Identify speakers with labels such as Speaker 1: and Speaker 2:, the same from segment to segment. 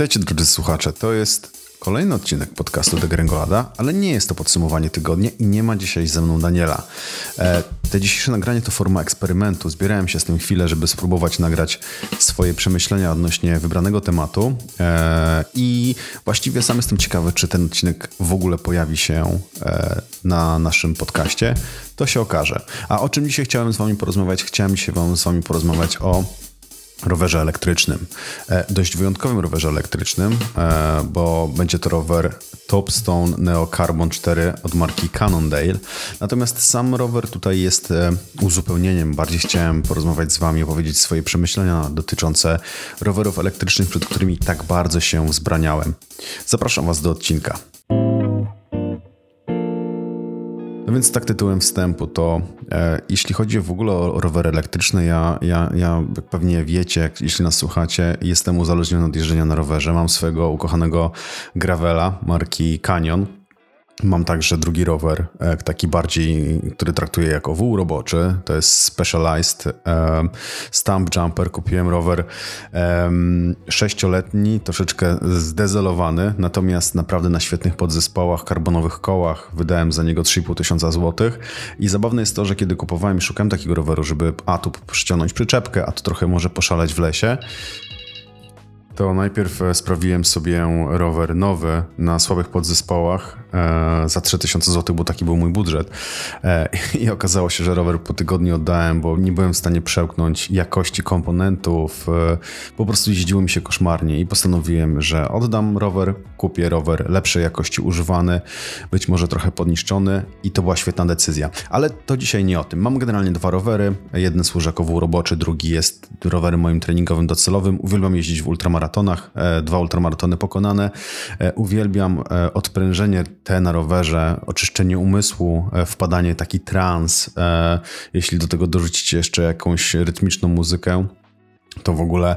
Speaker 1: Witajcie drodzy słuchacze, to jest kolejny odcinek podcastu The Gręgolada, ale nie jest to podsumowanie tygodnia i nie ma dzisiaj ze mną Daniela. E, te dzisiejsze nagranie to forma eksperymentu. Zbierałem się z tym chwilę, żeby spróbować nagrać swoje przemyślenia odnośnie wybranego tematu e, i właściwie sam jestem ciekawy, czy ten odcinek w ogóle pojawi się e, na naszym podcaście. To się okaże. A o czym dzisiaj chciałem z wami porozmawiać? Chciałem dzisiaj wam z wami porozmawiać o rowerze elektrycznym. E, dość wyjątkowym rowerze elektrycznym, e, bo będzie to rower Topstone Neo Carbon 4 od marki Cannondale. Natomiast sam rower tutaj jest e, uzupełnieniem. Bardziej chciałem porozmawiać z Wami, opowiedzieć swoje przemyślenia dotyczące rowerów elektrycznych, przed którymi tak bardzo się wzbraniałem. Zapraszam Was do odcinka. No więc tak tytułem wstępu, to e, jeśli chodzi w ogóle o rowery elektryczne, ja, ja, ja pewnie wiecie, jeśli nas słuchacie, jestem uzależniony od jeżdżenia na rowerze. Mam swojego ukochanego Gravela marki Canyon, Mam także drugi rower, e, taki bardziej, który traktuję jako wół roboczy. To jest Specialized um, Stump Jumper. Kupiłem rower sześcioletni, troszeczkę zdezolowany, natomiast naprawdę na świetnych podzespołach, karbonowych kołach. Wydałem za niego 3,5 tysiąca złotych. I zabawne jest to, że kiedy kupowałem i szukałem takiego roweru, żeby a tu przyciągnąć przyczepkę, a tu trochę może poszaleć w lesie, to najpierw e, sprawiłem sobie rower nowy na słabych podzespołach e, za 3000 zł, bo taki był mój budżet. E, I okazało się, że rower po tygodniu oddałem, bo nie byłem w stanie przełknąć jakości komponentów. E, po prostu jeździło mi się koszmarnie i postanowiłem, że oddam rower, kupię rower lepszej jakości używany, być może trochę podniszczony i to była świetna decyzja. Ale to dzisiaj nie o tym. Mam generalnie dwa rowery. Jeden służy jako roboczy, drugi jest rowerem moim treningowym docelowym. Uwielbiam jeździć w ultramaratonach maratonach, dwa ultramaratony pokonane. Uwielbiam odprężenie te na rowerze, oczyszczenie umysłu, wpadanie taki trans. Jeśli do tego dorzucicie jeszcze jakąś rytmiczną muzykę, to w ogóle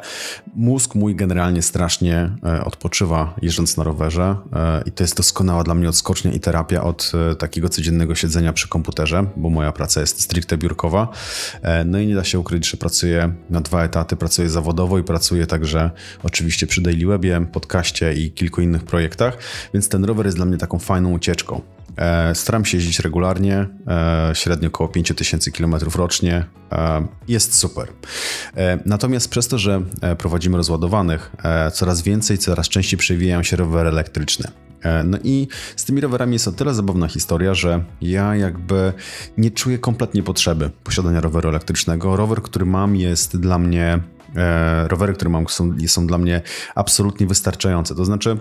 Speaker 1: mózg mój generalnie strasznie e, odpoczywa jeżdżąc na rowerze e, i to jest doskonała dla mnie odskocznia i terapia od e, takiego codziennego siedzenia przy komputerze, bo moja praca jest stricte biurkowa. No i nie da się ukryć, że pracuję na dwa etaty, pracuję zawodowo i pracuję także oczywiście przy Daily Webie, podcaście i kilku innych projektach, więc ten rower jest dla mnie taką fajną ucieczką. E, staram się jeździć regularnie, e, średnio około 5000 km rocznie. E, jest super. Natomiast przez to, że prowadzimy rozładowanych, coraz więcej, coraz częściej przewijają się rowery elektryczne. No i z tymi rowerami jest o tyle zabawna historia, że ja jakby nie czuję kompletnie potrzeby posiadania roweru elektrycznego. Rower, który mam, jest dla mnie. Rowery, które mam, są, są dla mnie absolutnie wystarczające. To znaczy,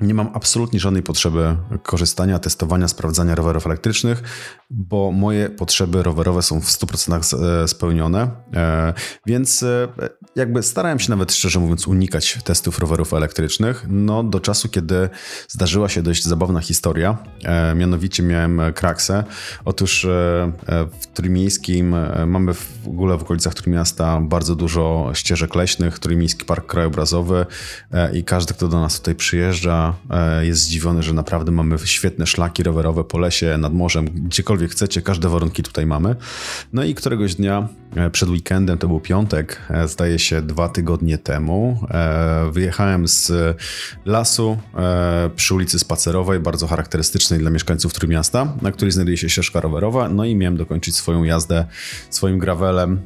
Speaker 1: nie mam absolutnie żadnej potrzeby korzystania, testowania, sprawdzania rowerów elektrycznych, bo moje potrzeby rowerowe są w 100% e, spełnione. E, więc e, jakby starałem się nawet szczerze mówiąc unikać testów rowerów elektrycznych. No do czasu, kiedy zdarzyła się dość zabawna historia. Mianowicie miałem kraksę. Otóż w Trójmiejskim mamy w ogóle w okolicach Trójmiasta bardzo dużo ścieżek leśnych, Trójmiejski Park Krajobrazowy i każdy, kto do nas tutaj przyjeżdża, E, jest zdziwiony, że naprawdę mamy świetne szlaki rowerowe po lesie, nad morzem, gdziekolwiek chcecie, każde warunki tutaj mamy. No i któregoś dnia e, przed weekendem, to był piątek, e, zdaje się dwa tygodnie temu, wyjechałem z lasu przy ulicy Spacerowej, bardzo charakterystycznej dla mieszkańców Trójmiasta, na której znajduje się ścieżka rowerowa, no i miałem dokończyć swoją jazdę swoim gravelem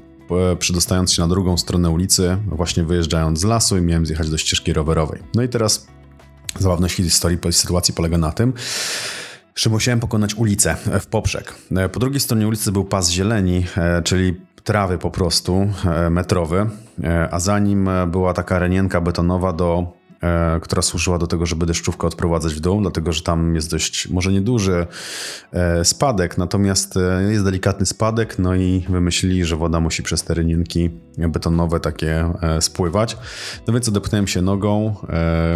Speaker 1: przedostając się na drugą stronę ulicy, właśnie wyjeżdżając z lasu i miałem zjechać do ścieżki rowerowej. No i teraz Zabawność historii sytuacji polega na tym, że musiałem pokonać ulicę w poprzek. Po drugiej stronie ulicy był pas zieleni, e, czyli trawy po prostu, e, metrowy, e, a za nim była taka renienka betonowa do E, która służyła do tego, żeby deszczówkę odprowadzać w dół, dlatego że tam jest dość, może nieduży e, spadek, natomiast e, jest delikatny spadek, no i wymyślili, że woda musi przez te rynienki betonowe takie spływać. No więc odepchnąłem się nogą,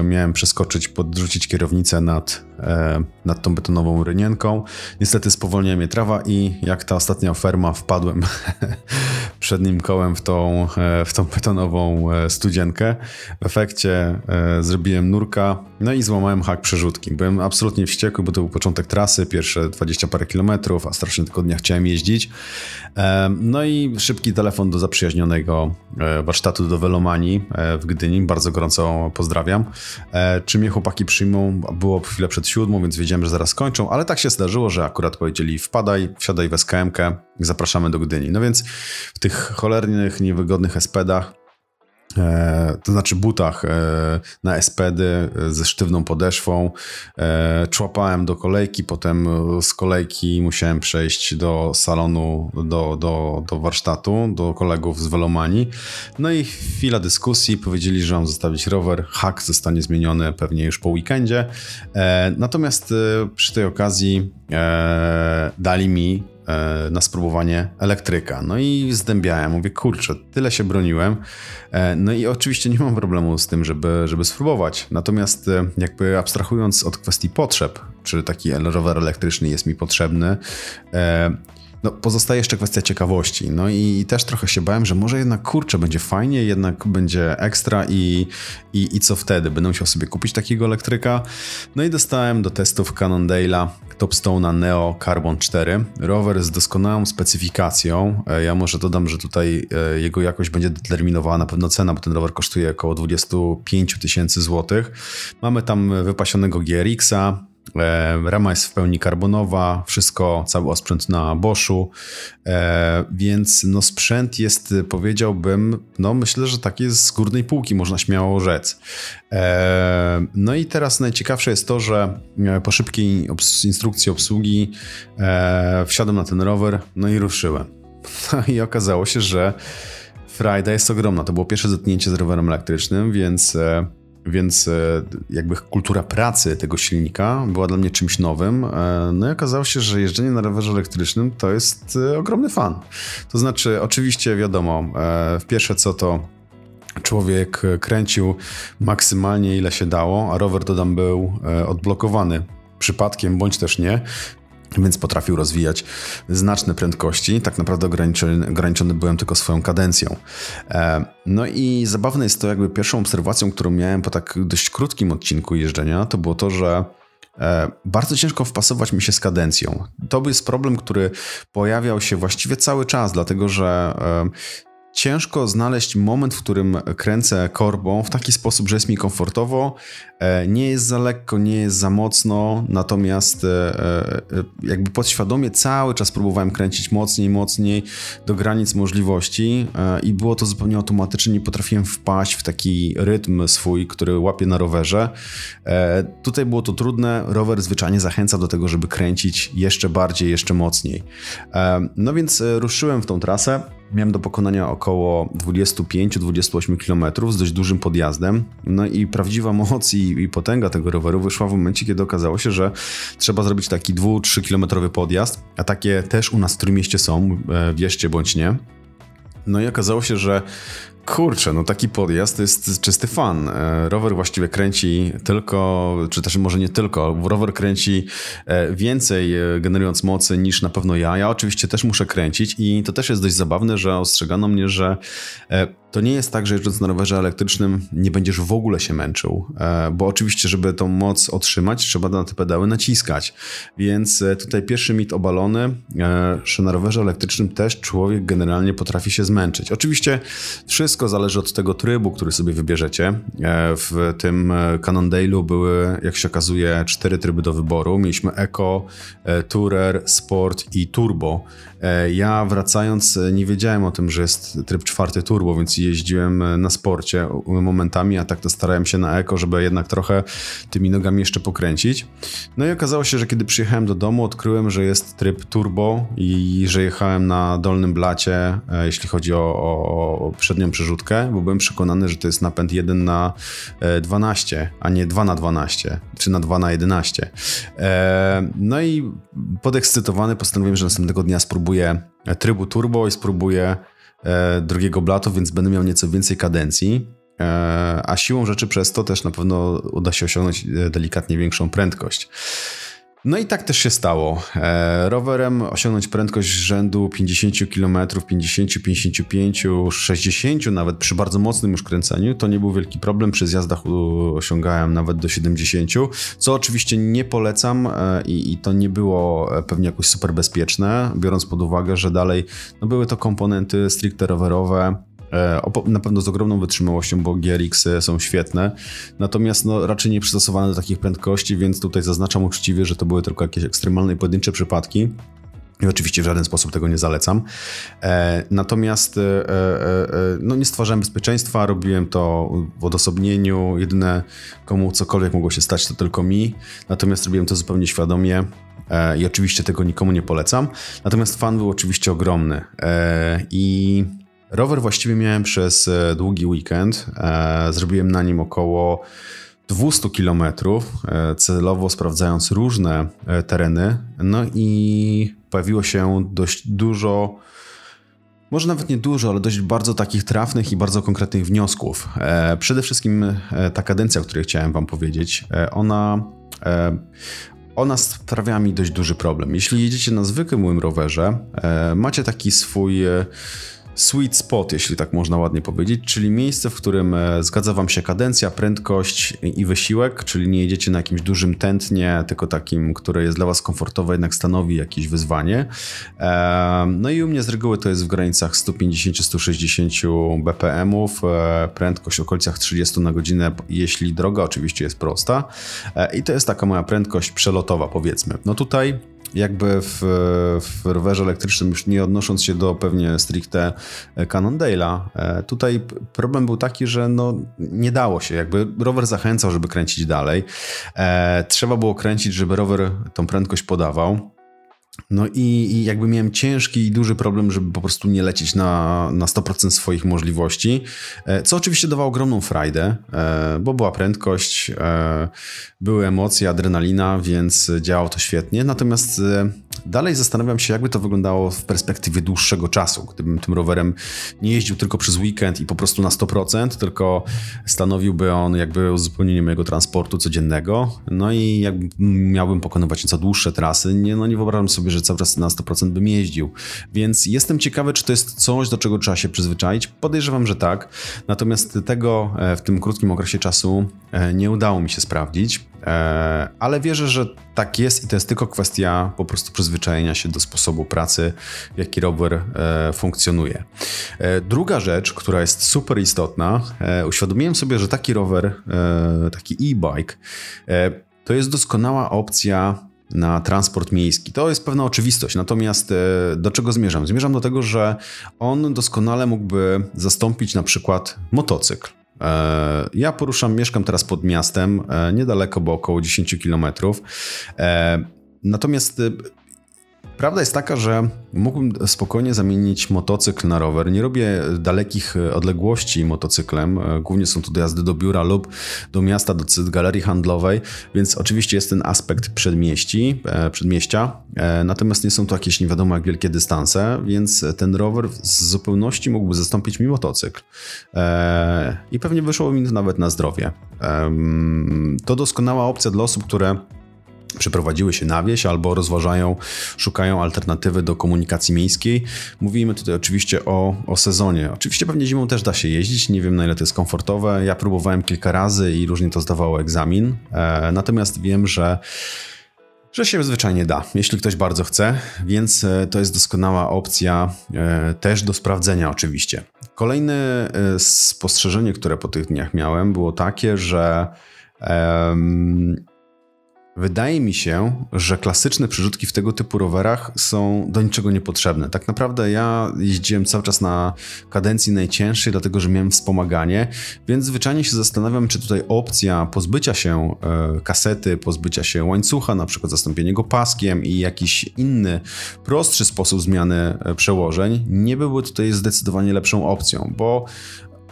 Speaker 1: miałem przeskoczyć, podrzucić kierownicę nad, nad tą betonową rynienką. Niestety spowolniła mnie trawa i jak ta ostatnia ferma wpadłem przednim kołem w tą, e, w tą betonową e, studzienkę. W efekcie zrobiłem nurka, no i złamałem hak przerzutki. Byłem absolutnie wściekły, bo to był początek trasy, pierwsze 20 parę kilometrów, a strasznie tylko dnia chciałem jeździć. No i szybki telefon do zaprzyjaźnionego warsztatu do Velomanii w Gdyni. Bardzo gorąco pozdrawiam. Czy mnie chłopaki przyjmą? Było chwilę przed siódmą, więc wiedziałem, że zaraz kończą, ale tak się zdarzyło, że akurat powiedzieli wpadaj, wsiadaj w SKM-kę, zapraszamy do Gdyni. No więc w tych cholernych, niewygodnych espedach E, to znaczy butach e, na espedy e, ze sztywną podeszwą. Człapałem do kolejki, potem z kolejki musiałem przejść do salonu, do, do, do warsztatu, do kolegów z Velomanii. No i chwila dyskusji, powiedzieli, że mam zostawić rower, hak zostanie zmieniony pewnie już po weekendzie. Natomiast przy tej okazji dali mi E, na spróbowanie elektryka. No i zdębiałem, mówię, kurczę, tyle się broniłem. E, no i oczywiście nie mam problemu z tym, żeby, żeby spróbować. Natomiast e, jakby abstrahując od kwestii potrzeb, czy taki rower elektryczny jest mi potrzebny, no, pozostaje jeszcze kwestia ciekawości. No i, też trochę się bałem, że może jednak kurczę, będzie fajnie, jednak będzie ekstra i, i, i co wtedy? Będę musiał sobie kupić takiego elektryka. No i dostałem do testów Cannondale'a Topstone'a Neo Carbon 4. Rower z doskonałą specyfikacją. E, ja może dodam, że tutaj e, jego jakość będzie determinowana na pewno cena, bo ten rower kosztuje około 25 tysięcy złotych. Mamy tam wypasionego GRX-a, rama jest w pełni karbonowa, wszystko, cały osprzęt na Boschu, e, więc no sprzęt jest, powiedziałbym, no myślę, że taki z górnej półki, można śmiało rzec. E, no i teraz najciekawsze jest to, że po szybkiej instrukcji obsługi wsiadłem na ten rower, no i ruszyłem. No i okazało się, że frajda jest ogromna. To było pierwsze zetknięcie z rowerem elektrycznym, więc więc e, jakby kultura pracy tego silnika była dla mnie czymś nowym. E, no i okazało się, że jeżdżenie na rowerze elektrycznym to jest e, ogromny fan. To znaczy, oczywiście wiadomo, w pierwsze co to człowiek kręcił maksymalnie ile się dało, a rower to tam był odblokowany przypadkiem bądź też nie, więc potrafił rozwijać znaczne prędkości. Tak naprawdę ograniczony, ograniczony byłem tylko swoją kadencją. E, no i zabawne jest to, jakby pierwszą obserwacją, którą miałem po tak dość krótkim odcinku jeżdżenia, to było to, że e, bardzo ciężko wpasować mi się z kadencją. To jest problem, który pojawiał się właściwie cały czas, dlatego że e, ciężko znaleźć moment, w którym kręcę korbą w taki sposób, że jest mi komfortowo, e, nie jest za lekko, nie jest za mocno, natomiast e, e, jakby podświadomie cały czas próbowałem kręcić mocniej, mocniej do granic możliwości i było to zupełnie automatycznie, nie potrafiłem wpaść w taki rytm swój, który łapię na rowerze. Tutaj było to trudne, rower zwyczajnie zachęca do tego, żeby kręcić jeszcze bardziej, jeszcze mocniej. No więc ruszyłem w tą trasę. Miałem do pokonania około 25-28 km z dość dużym podjazdem. No i prawdziwa moc i, i, potęga tego roweru wyszła w momencie, kiedy okazało się, że trzeba zrobić taki 2-3 km podjazd, a takie też u nas w którym mieście są, e, wierzcie bądź nie. No i okazało się, że Kurczę, no taki podjazd to jest czysty fan. E, rower właściwie kręci tylko, czy też może nie tylko, rower kręci e, więcej e, generując mocy niż na pewno ja. Ja oczywiście też muszę kręcić i to też jest dość zabawne, że ostrzegano mnie, że to nie jest tak, że jeżdżąc na rowerze elektrycznym nie będziesz w ogóle się męczył, bo oczywiście, żeby tą moc otrzymać, trzeba na te pedały naciskać. Więc tutaj pierwszy mit obalony, że na rowerze elektrycznym też człowiek generalnie potrafi się zmęczyć. Oczywiście wszystko zależy od tego trybu, który sobie wybierzecie. E, w tym e, Cannondale'u były, jak się okazuje, cztery tryby do wyboru. Mieliśmy Eco, e, Tourer, Sport i Turbo. Ja wracając nie wiedziałem o tym, że jest tryb czwarty turbo, więc jeździłem na sporcie momentami, a tak to starałem się na eko, żeby jednak trochę tymi nogami jeszcze pokręcić. No i okazało się, że kiedy przyjechałem do domu, odkryłem, że jest tryb turbo i że jechałem na dolnym blacie, jeśli chodzi o, o przednią przerzutkę bo byłem przekonany, że to jest napęd 1 na 12, e, a nie 2 na 12, czy na 2 na 11. E, no i podekscytowany postanowiłem, że następnego dnia spróbuję trybu turbo i spróbuję e, drugiego blatu, więc będę miał nieco więcej kadencji. A siłą rzeczy przez to też na pewno uda się osiągnąć delikatnie większą prędkość. No i tak też się stało. E, rowerem osiągnąć prędkość rzędu 50 km, 50, 55, 60 nawet przy bardzo mocnym już kręceniu to nie był wielki problem. Przy zjazdach osiągałem nawet do 70, co oczywiście nie polecam e, i, i, to nie było pewnie jakoś super bezpieczne, biorąc pod uwagę, że dalej no były to komponenty stricte rowerowe, E, na pewno z ogromną wytrzymałością, bo GRX są świetne, natomiast no, raczej nie przystosowane do takich prędkości, więc tutaj zaznaczam uczciwie, że to były tylko jakieś ekstremalne i pojedyncze przypadki. I oczywiście w żaden sposób tego nie zalecam. E, natomiast e, e, e no nie stwarzałem bezpieczeństwa, robiłem to w odosobnieniu. Jedyne, komu cokolwiek mogło się stać, to tylko mi. Natomiast robiłem to zupełnie świadomie. E, I oczywiście tego nikomu nie polecam. Natomiast fan był oczywiście ogromny. I Rower właściwie miałem przez e, długi weekend. E, zrobiłem na nim około 200 km, e, celowo sprawdzając różne tereny. No i pojawiło się dość dużo, może nawet nie dużo, ale dość bardzo takich trafnych i bardzo konkretnych wniosków. Przede wszystkim ta kadencja, o której chciałem Wam powiedzieć, ona ona sprawia mi dość duży problem. Jeśli jedziecie na zwykłym rowerze, macie taki swój sweet spot, jeśli tak można ładnie powiedzieć, czyli miejsce, w którym e, zgadza Wam się kadencja, prędkość i wysiłek, czyli nie jedziecie na jakimś dużym tętnie, tylko takim, które jest dla Was komfortowe, jednak stanowi jakieś wyzwanie. No i u mnie z reguły to jest w granicach 150-160 BPM-ów, e, prędkość w okolicach 30 na godzinę, jeśli droga oczywiście jest prosta. E, I to jest taka moja prędkość przelotowa, powiedzmy. No tutaj jakby w, w rowerze elektrycznym, już nie odnosząc się do pewnie stricte Cannondale'a, e, tutaj problem był taki, że no, nie dało się. Jakby rower zachęcał, żeby kręcić dalej. E, trzeba było kręcić, żeby rower tą prędkość podawał. No i, i, jakby miałem ciężki i duży problem, żeby po prostu nie lecieć na, na 100% swoich możliwości, e, co oczywiście dawało ogromną frajdę, e, bo była prędkość, e, były emocje, adrenalina, więc działało to świetnie. Natomiast Dalej zastanawiam się, jakby to wyglądało w perspektywie dłuższego czasu, gdybym tym rowerem nie jeździł tylko przez weekend i po prostu na 100%, tylko stanowiłby on jakby uzupełnienie mojego transportu codziennego. No i jak miałbym pokonywać nieco dłuższe trasy, nie, no nie wyobrażam sobie, że cały czas na 100% bym jeździł. Więc jestem ciekawy, czy to jest coś, do czego trzeba się przyzwyczaić. Podejrzewam, że tak. Natomiast tego e, w tym krótkim okresie czasu e, nie udało mi się sprawdzić. E, ale wierzę, że tak jest i to jest tylko kwestia po prostu przyzwyczajenia się do sposobu pracy, w jaki rower funkcjonuje. Druga rzecz, która jest super istotna, uświadomiłem sobie, że taki rower, taki e-bike, to jest doskonała opcja na transport miejski. To jest pewna oczywistość, natomiast do czego zmierzam? Zmierzam do tego, że on doskonale mógłby zastąpić na przykład motocykl. E, ja poruszam, mieszkam teraz pod miastem, e, niedaleko, bo około 10 kilometrów. E, natomiast Prawda jest taka, że mógłbym spokojnie zamienić motocykl na rower. Nie robię dalekich odległości motocyklem. Głównie są to dojazdy do biura lub do miasta, do galerii handlowej, więc oczywiście jest ten aspekt przedmieści, e, przedmieścia. E, natomiast nie są to jakieś nie wiadomo jak wielkie dystanse, więc ten rower z zupełności mógłby zastąpić mi motocykl. E, I pewnie wyszło mi to nawet na zdrowie. To doskonała opcja dla osób, które przeprowadziły się na wieś albo rozważają, szukają alternatywy do komunikacji miejskiej. Mówimy tutaj oczywiście o, o sezonie. Oczywiście pewnie zimą też da się jeździć, nie wiem na ile to jest komfortowe. Ja próbowałem kilka razy i różnie to zdawało egzamin, e, natomiast wiem, że że się zwyczajnie da, jeśli ktoś bardzo chce, więc e, to jest doskonała opcja e, też do sprawdzenia oczywiście. Kolejne e, spostrzeżenie, które po tych dniach miałem, było takie, że Wydaje mi się, że klasyczne przerzutki w tego typu rowerach są do niczego niepotrzebne. Tak naprawdę ja jeździłem cały czas na kadencji najcięższej, dlatego że miałem wspomaganie, więc zwyczajnie się zastanawiam, czy tutaj opcja pozbycia się e, kasety, pozbycia się łańcucha, na przykład zastąpienie go paskiem i jakiś inny, prostszy sposób zmiany e, przełożeń, nie byłby tutaj zdecydowanie lepszą opcją, bo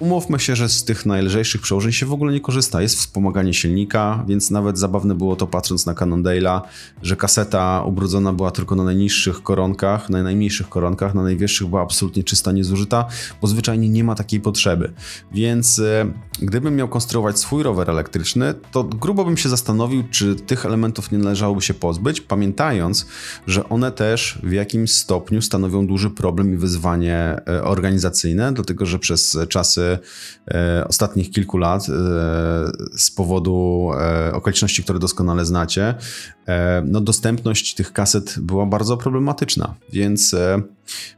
Speaker 1: Umówmy się, że z tych najlżejszych przełożeń się w ogóle nie korzysta. Jest wspomaganie silnika, więc nawet zabawne było to patrząc na Cannondale'a, że kaseta ubrudzona była tylko na najniższych koronkach, na najmniejszych koronkach, na najwyższych była absolutnie czysta, niezużyta, bo zwyczajnie nie ma takiej potrzeby. Więc e, gdybym miał konstruować swój rower elektryczny, to grubo bym się zastanowił, czy tych elementów nie należałoby się pozbyć, pamiętając, że one też w jakimś stopniu stanowią duży problem i wyzwanie e, organizacyjne, dlatego że przez czasy E, ostatnich kilku lat e, z powodu e, okoliczności, które doskonale znacie, no dostępność tych kaset była bardzo problematyczna, więc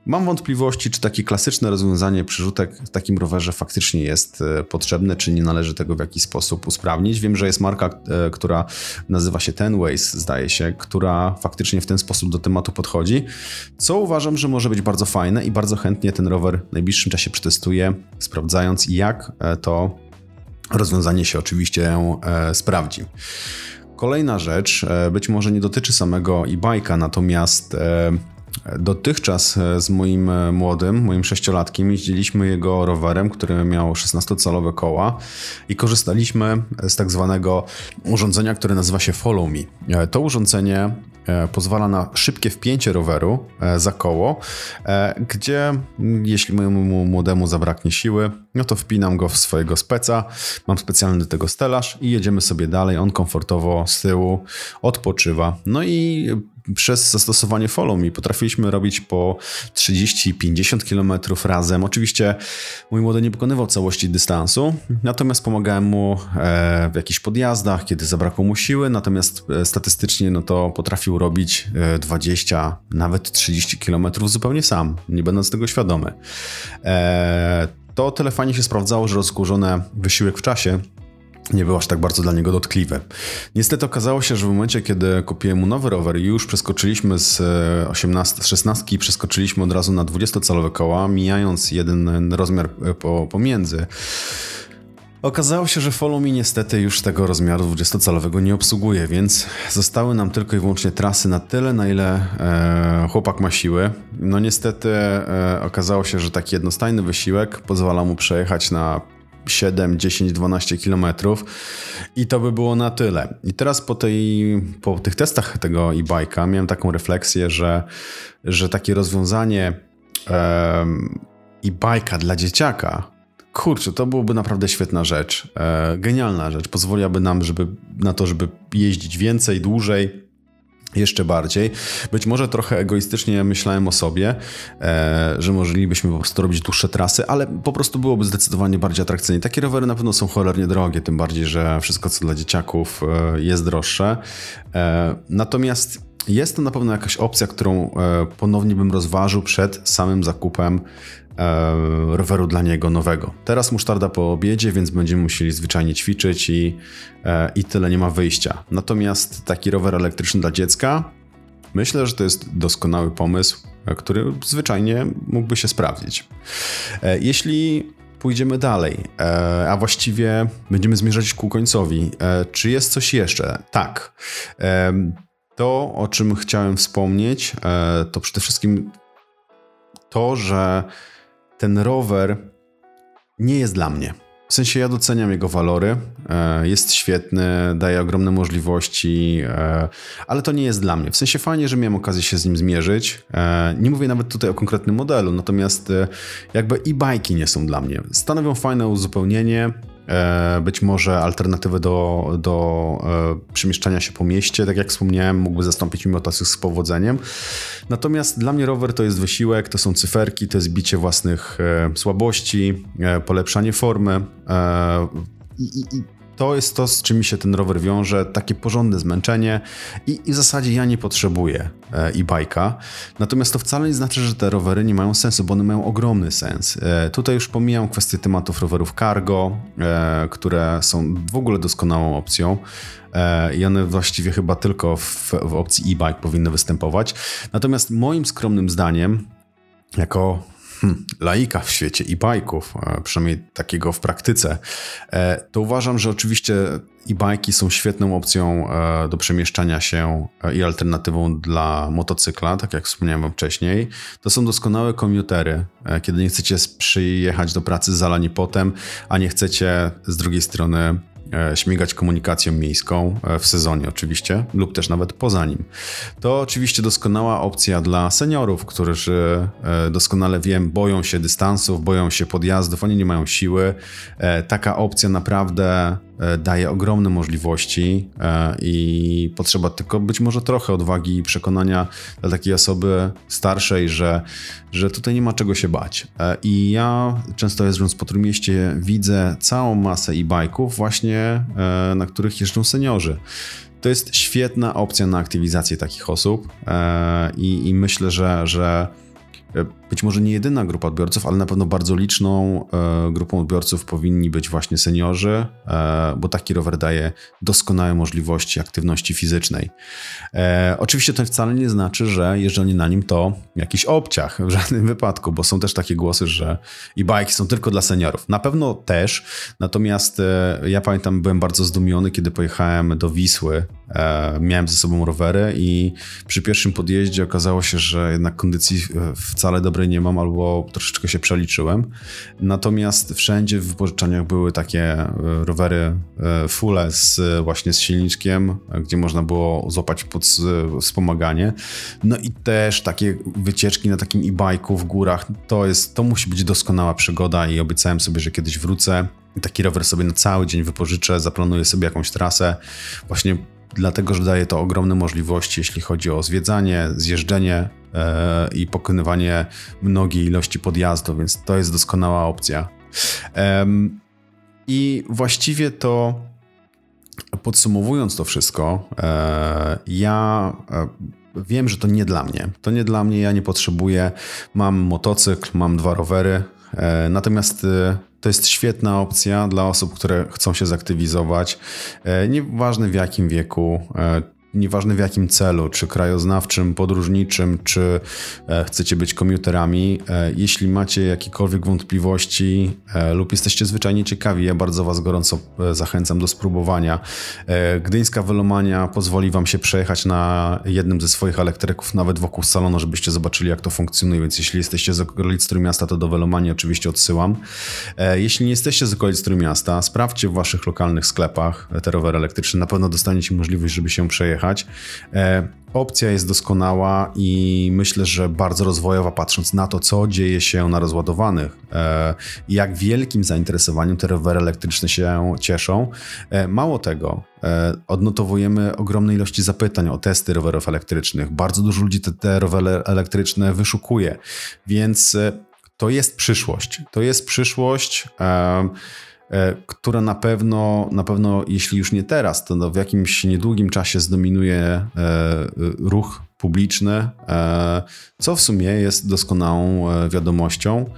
Speaker 1: mam wątpliwości, czy takie klasyczne rozwiązanie przerzutek w takim rowerze faktycznie jest potrzebne, czy nie należy tego w jakiś sposób usprawnić. Wiem, że jest marka, która nazywa się Tenways, zdaje się, która faktycznie w ten sposób do tematu podchodzi, co uważam, że może być bardzo fajne i bardzo chętnie ten rower w najbliższym czasie przetestuję, sprawdzając jak to rozwiązanie się oczywiście e, sprawdzi. Kolejna rzecz, e, być może nie dotyczy samego e-bike'a, natomiast e, Dotychczas z moim młodym, moim sześciolatkiem, jeździliśmy jego rowerem, który miał 16-calowe koła i korzystaliśmy z tak zwanego urządzenia, które nazywa się Follow Me. To urządzenie E, pozwala na szybkie wpięcie roweru e, za koło, e, gdzie jeśli mojemu młodemu zabraknie siły, no to wpinam go w swojego speca, mam specjalny do tego stelaż i jedziemy sobie dalej, on komfortowo z tyłu odpoczywa. No i przez zastosowanie Follow Me potrafiliśmy robić po 30-50 km razem. Oczywiście mój młody nie pokonywał całości dystansu, natomiast pomagałem mu w jakichś podjazdach, kiedy zabrakło mu siły, natomiast statystycznie no to potrafił robić 20, nawet 30 km zupełnie sam, nie będąc tego świadomy. E, to tyle fajnie się sprawdzało, że rozkurzony wysiłek w czasie nie był aż tak bardzo dla niego dotkliwy. Niestety okazało się, że w momencie, kiedy kupiłem mu nowy rower i już przeskoczyliśmy z 18, z 16 i przeskoczyliśmy od razu na 20-calowe koła, mijając jeden rozmiar e, pomiędzy, Okazało się, że Follow Me niestety już tego rozmiaru 20-calowego nie obsługuje, więc zostały nam tylko i wyłącznie trasy na tyle, na ile e, chłopak ma siły. No niestety e, okazało się, że taki jednostajny wysiłek pozwala mu przejechać na 7, 10, 12 kilometrów i to by było na tyle. I teraz po, tej, po tych testach tego e-bike'a miałem taką refleksję, że, że takie rozwiązanie e-bike'a dla dzieciaka Kurczę, to byłoby naprawdę świetna rzecz. E, genialna rzecz. Pozwoliłaby nam żeby, na to, żeby jeździć więcej, dłużej, jeszcze bardziej. Być może trochę egoistycznie myślałem o sobie, e, że moglibyśmy po prostu robić dłuższe trasy, ale po prostu byłoby zdecydowanie bardziej atrakcyjnie. Takie rowery na pewno są cholernie drogie, tym bardziej, że wszystko co dla dzieciaków e, jest droższe. E, natomiast jest to na pewno jakaś opcja, którą e, ponownie bym rozważył przed samym zakupem e, roweru dla niego nowego. Teraz musztarda po obiedzie, więc będziemy musieli zwyczajnie ćwiczyć i, e, i tyle nie ma wyjścia. Natomiast taki rower elektryczny dla dziecka, myślę, że to jest doskonały pomysł, który zwyczajnie mógłby się sprawdzić. Jeśli pójdziemy dalej, a właściwie będziemy zmierzać ku końcowi, czy jest coś jeszcze? Tak. To, o czym chciałem wspomnieć, e, to przede wszystkim to, że ten rower nie jest dla mnie. W sensie ja doceniam jego walory, e, jest świetny, daje ogromne możliwości, e, ale to nie jest dla mnie. W sensie fajnie, że miałem okazję się z nim zmierzyć. Nie mówię nawet tutaj o konkretnym modelu, natomiast jakby e-bajki nie są dla mnie. Stanowią fajne uzupełnienie, E, być może alternatywy do, do e, przemieszczania się po mieście, tak jak wspomniałem, mógłby zastąpić motocykl z powodzeniem. Natomiast dla mnie rower to jest wysiłek, to są cyferki, to jest bicie własnych e, słabości, polepszanie formy. I, i, i to jest to, z czym się ten rower wiąże, takie porządne zmęczenie i, i w zasadzie ja nie potrzebuję e, e-bike'a. Natomiast to wcale nie znaczy, że te rowery nie mają sensu, bo one mają ogromny sens. E, tutaj już pomijam kwestię tematów rowerów cargo, e, które są w ogóle doskonałą opcją i one właściwie chyba tylko w, w opcji e-bike powinny występować. Natomiast moim skromnym zdaniem, jako hmm, laika w świecie i bajków, e, przynajmniej takiego w praktyce, e, to uważam, że oczywiście e-bajki są świetną opcją do przemieszczania się i alternatywą dla motocykla, tak jak wspomniałem wam wcześniej. To są doskonałe komutery, kiedy nie chcecie przyjechać do pracy zalani potem, a nie chcecie z drugiej strony E, śmigać komunikacją miejską e, w sezonie oczywiście, lub też nawet poza nim. To oczywiście doskonała opcja dla seniorów, którzy e, doskonale wiem, boją się dystansów, boją się podjazdów, oni nie mają siły. Taka opcja naprawdę E, daje ogromne możliwości e, i potrzeba tylko być może trochę odwagi i przekonania dla takiej osoby starszej, że, że tutaj nie ma czego się bać. E, I ja często jeżdżąc po Trójmieście widzę całą masę e-bike'ów właśnie, na których jeżdżą seniorzy. To jest świetna opcja na aktywizację takich osób i, i myślę, że, że być może nie jedyna grupa odbiorców, ale na pewno bardzo liczną e, grupą odbiorców powinni być właśnie seniorzy, e, bo taki rower daje doskonałe możliwości aktywności fizycznej. E, oczywiście to wcale nie znaczy, że jeżdżenie na nim to jakiś obciach w żadnym wypadku, bo są też takie głosy, że bajki są tylko dla seniorów. Na pewno też, natomiast ja pamiętam, byłem bardzo zdumiony, kiedy pojechałem do Wisły. Miałem ze sobą rowery i przy pierwszym podjeździe okazało się, że jednak kondycji wcale dobrej nie mam albo troszeczkę się przeliczyłem. Natomiast wszędzie w wypożyczeniach były takie e, rowery e, fulle z, właśnie z silniczkiem, gdzie można było złapać pod wspomaganie. No i też takie wycieczki na takim e-bike'u w górach, to jest, to musi być doskonała przygoda i obiecałem sobie, że kiedyś wrócę taki rower sobie na cały dzień wypożyczę, zaplanuję sobie jakąś trasę, właśnie dlatego, że daje to ogromne możliwości, jeśli chodzi o zwiedzanie, zjeżdżenie e, i pokonywanie mnogiej ilości podjazdów, więc to jest doskonała opcja. E, I właściwie to podsumowując to wszystko, e, ja e, wiem, że to nie dla mnie. To nie dla mnie, ja nie potrzebuję. Mam motocykl, mam dwa rowery, e, natomiast e, to jest świetna opcja dla osób, które chcą się zaktywizować. E, nieważne w jakim wieku, e, Nieważne w jakim celu, czy krajoznawczym, podróżniczym, czy e, chcecie być komuterami, e, jeśli macie jakiekolwiek wątpliwości e, lub jesteście zwyczajnie ciekawi, ja bardzo Was gorąco zachęcam do spróbowania. Gdyńska Welomania pozwoli Wam się przejechać na jednym ze swoich elektryków, nawet wokół salonu, żebyście zobaczyli, jak to funkcjonuje. Więc jeśli jesteście z okolic Trójmiasta, to do Welomanii oczywiście odsyłam. Jeśli nie jesteście z okolic Trójmiasta, sprawdźcie w Waszych lokalnych sklepach te rowery elektryczne. Na pewno dostaniecie możliwość, żeby się przejechać jechać. E, opcja jest doskonała i myślę, że bardzo rozwojowa, patrząc na to, co dzieje się na rozładowanych e, i jak wielkim zainteresowaniem te rowery elektryczne się cieszą. E, mało tego, odnotowujemy ogromne ilości zapytań o testy rowerów elektrycznych. Bardzo dużo ludzi te, te rowery elektryczne wyszukuje, więc to jest przyszłość. To jest przyszłość. E, która na pewno, na pewno, jeśli już nie teraz, to no w jakimś niedługim czasie zdominuje e, ruch publiczny, e, co w sumie jest doskonałą wiadomością.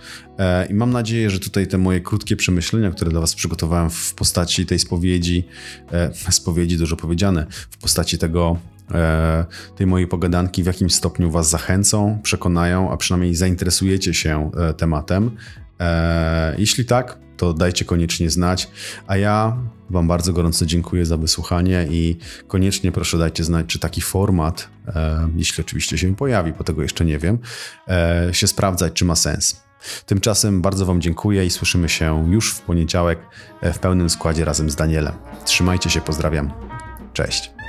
Speaker 1: I mam nadzieję, że tutaj te moje krótkie przemyślenia, które dla Was przygotowałem w postaci tej spowiedzi, spowiedzi dużo powiedziane, w postaci tego tej mojej pogadanki w jakimś stopniu Was zachęcą, przekonają, a przynajmniej zainteresujecie się tematem. Jeśli tak, to dajcie koniecznie znać. A ja Wam bardzo gorąco dziękuję za wysłuchanie i koniecznie proszę dajcie znać, czy taki format, e, jeśli oczywiście się pojawi, bo tego jeszcze nie wiem, e, się sprawdzać, czy ma sens. Tymczasem bardzo Wam dziękuję i słyszymy się już w poniedziałek e, w pełnym składzie razem z Danielem. Trzymajcie się, pozdrawiam. Cześć.